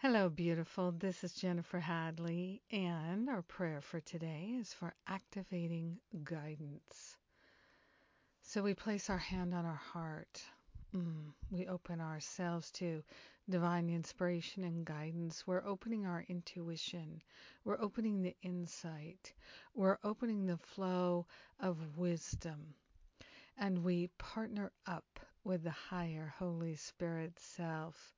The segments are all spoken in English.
Hello, beautiful. This is Jennifer Hadley, and our prayer for today is for activating guidance. So we place our hand on our heart. Mm, we open ourselves to divine inspiration and guidance. We're opening our intuition. We're opening the insight. We're opening the flow of wisdom. And we partner up with the higher Holy Spirit self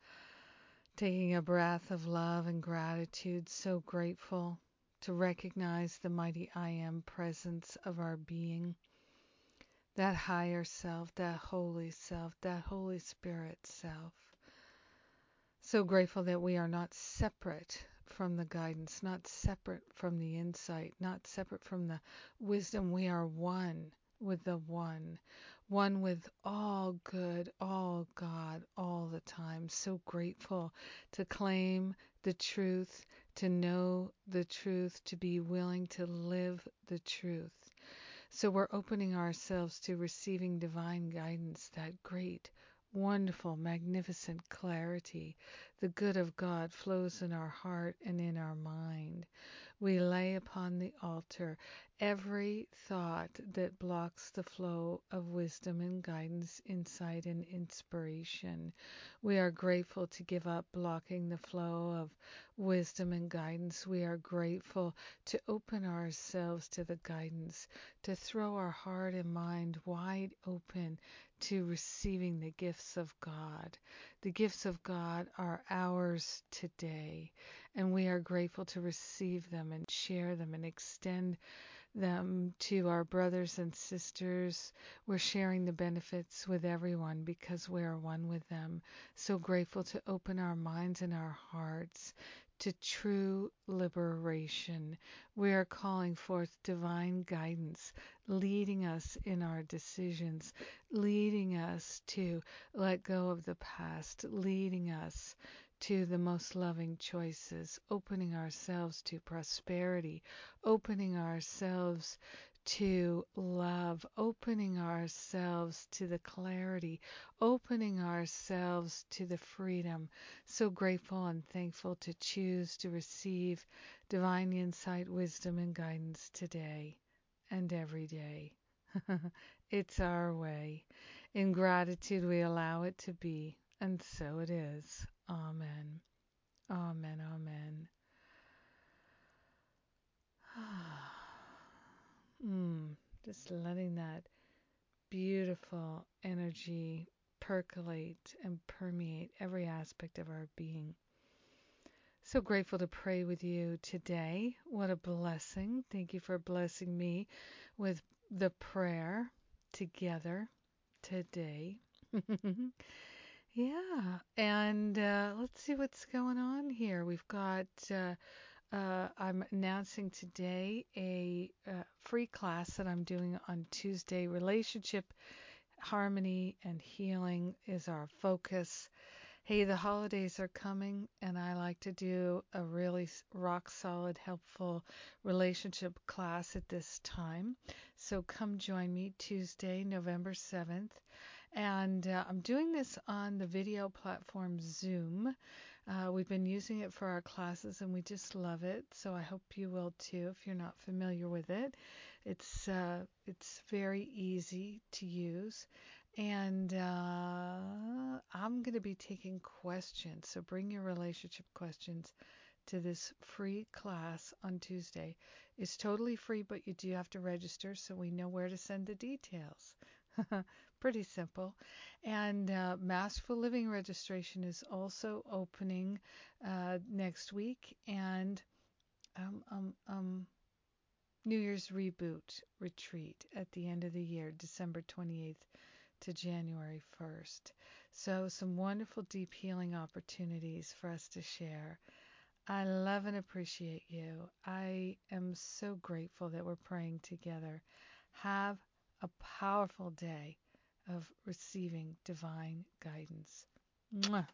Taking a breath of love and gratitude, so grateful to recognize the mighty I am presence of our being, that higher self, that holy self, that Holy Spirit self. So grateful that we are not separate from the guidance, not separate from the insight, not separate from the wisdom. We are one with the one, one with all good, all God, all the time. So grateful to claim the truth, to know the truth, to be willing to live the truth. So we're opening ourselves to receiving divine guidance, that great wonderful, magnificent clarity. The good of God flows in our heart and in our mind. We lay upon the altar every thought that blocks the flow of wisdom and guidance, insight and inspiration. We are grateful to give up blocking the flow of wisdom and guidance. We are grateful to open ourselves to the guidance, to throw our heart and mind wide open to receiving the gifts of God. The gifts of God are ours today, and we are grateful to receive them and share them and extend them to our brothers and sisters. We're sharing the benefits with everyone because we are one with them. So grateful to open our minds and our hearts to true liberation. We are calling forth divine guidance, leading us in our decisions, leading us to let go of the past, leading us to the most loving choices, opening ourselves to prosperity, opening ourselves to love, opening ourselves to the clarity, opening ourselves to the freedom. So grateful and thankful to choose to receive divine insight, wisdom, and guidance today and every day. it's our way. In gratitude, we allow it to be, and so it is. Amen. Amen. Amen. mm, just letting that beautiful energy percolate and permeate every aspect of our being. So grateful to pray with you today. What a blessing. Thank you for blessing me with the prayer together today. Yeah, and uh, let's see what's going on here. We've got, uh, uh, I'm announcing today a uh, free class that I'm doing on Tuesday. Relationship harmony and healing is our focus. Hey, the holidays are coming, and I like to do a really rock solid, helpful relationship class at this time. So come join me Tuesday, November 7th. And uh, I'm doing this on the video platform Zoom. Uh, we've been using it for our classes, and we just love it. So I hope you will too if you're not familiar with it. It's uh, it's very easy to use, and uh, I'm going to be taking questions. So bring your relationship questions to this free class on Tuesday. It's totally free, but you do have to register so we know where to send the details. Pretty simple. And uh, Masterful Living registration is also opening uh, next week. And um, um, um, New Year's Reboot Retreat at the end of the year, December 28th to January 1st. So, some wonderful deep healing opportunities for us to share. I love and appreciate you. I am so grateful that we're praying together. Have a powerful day of receiving divine guidance. Mwah.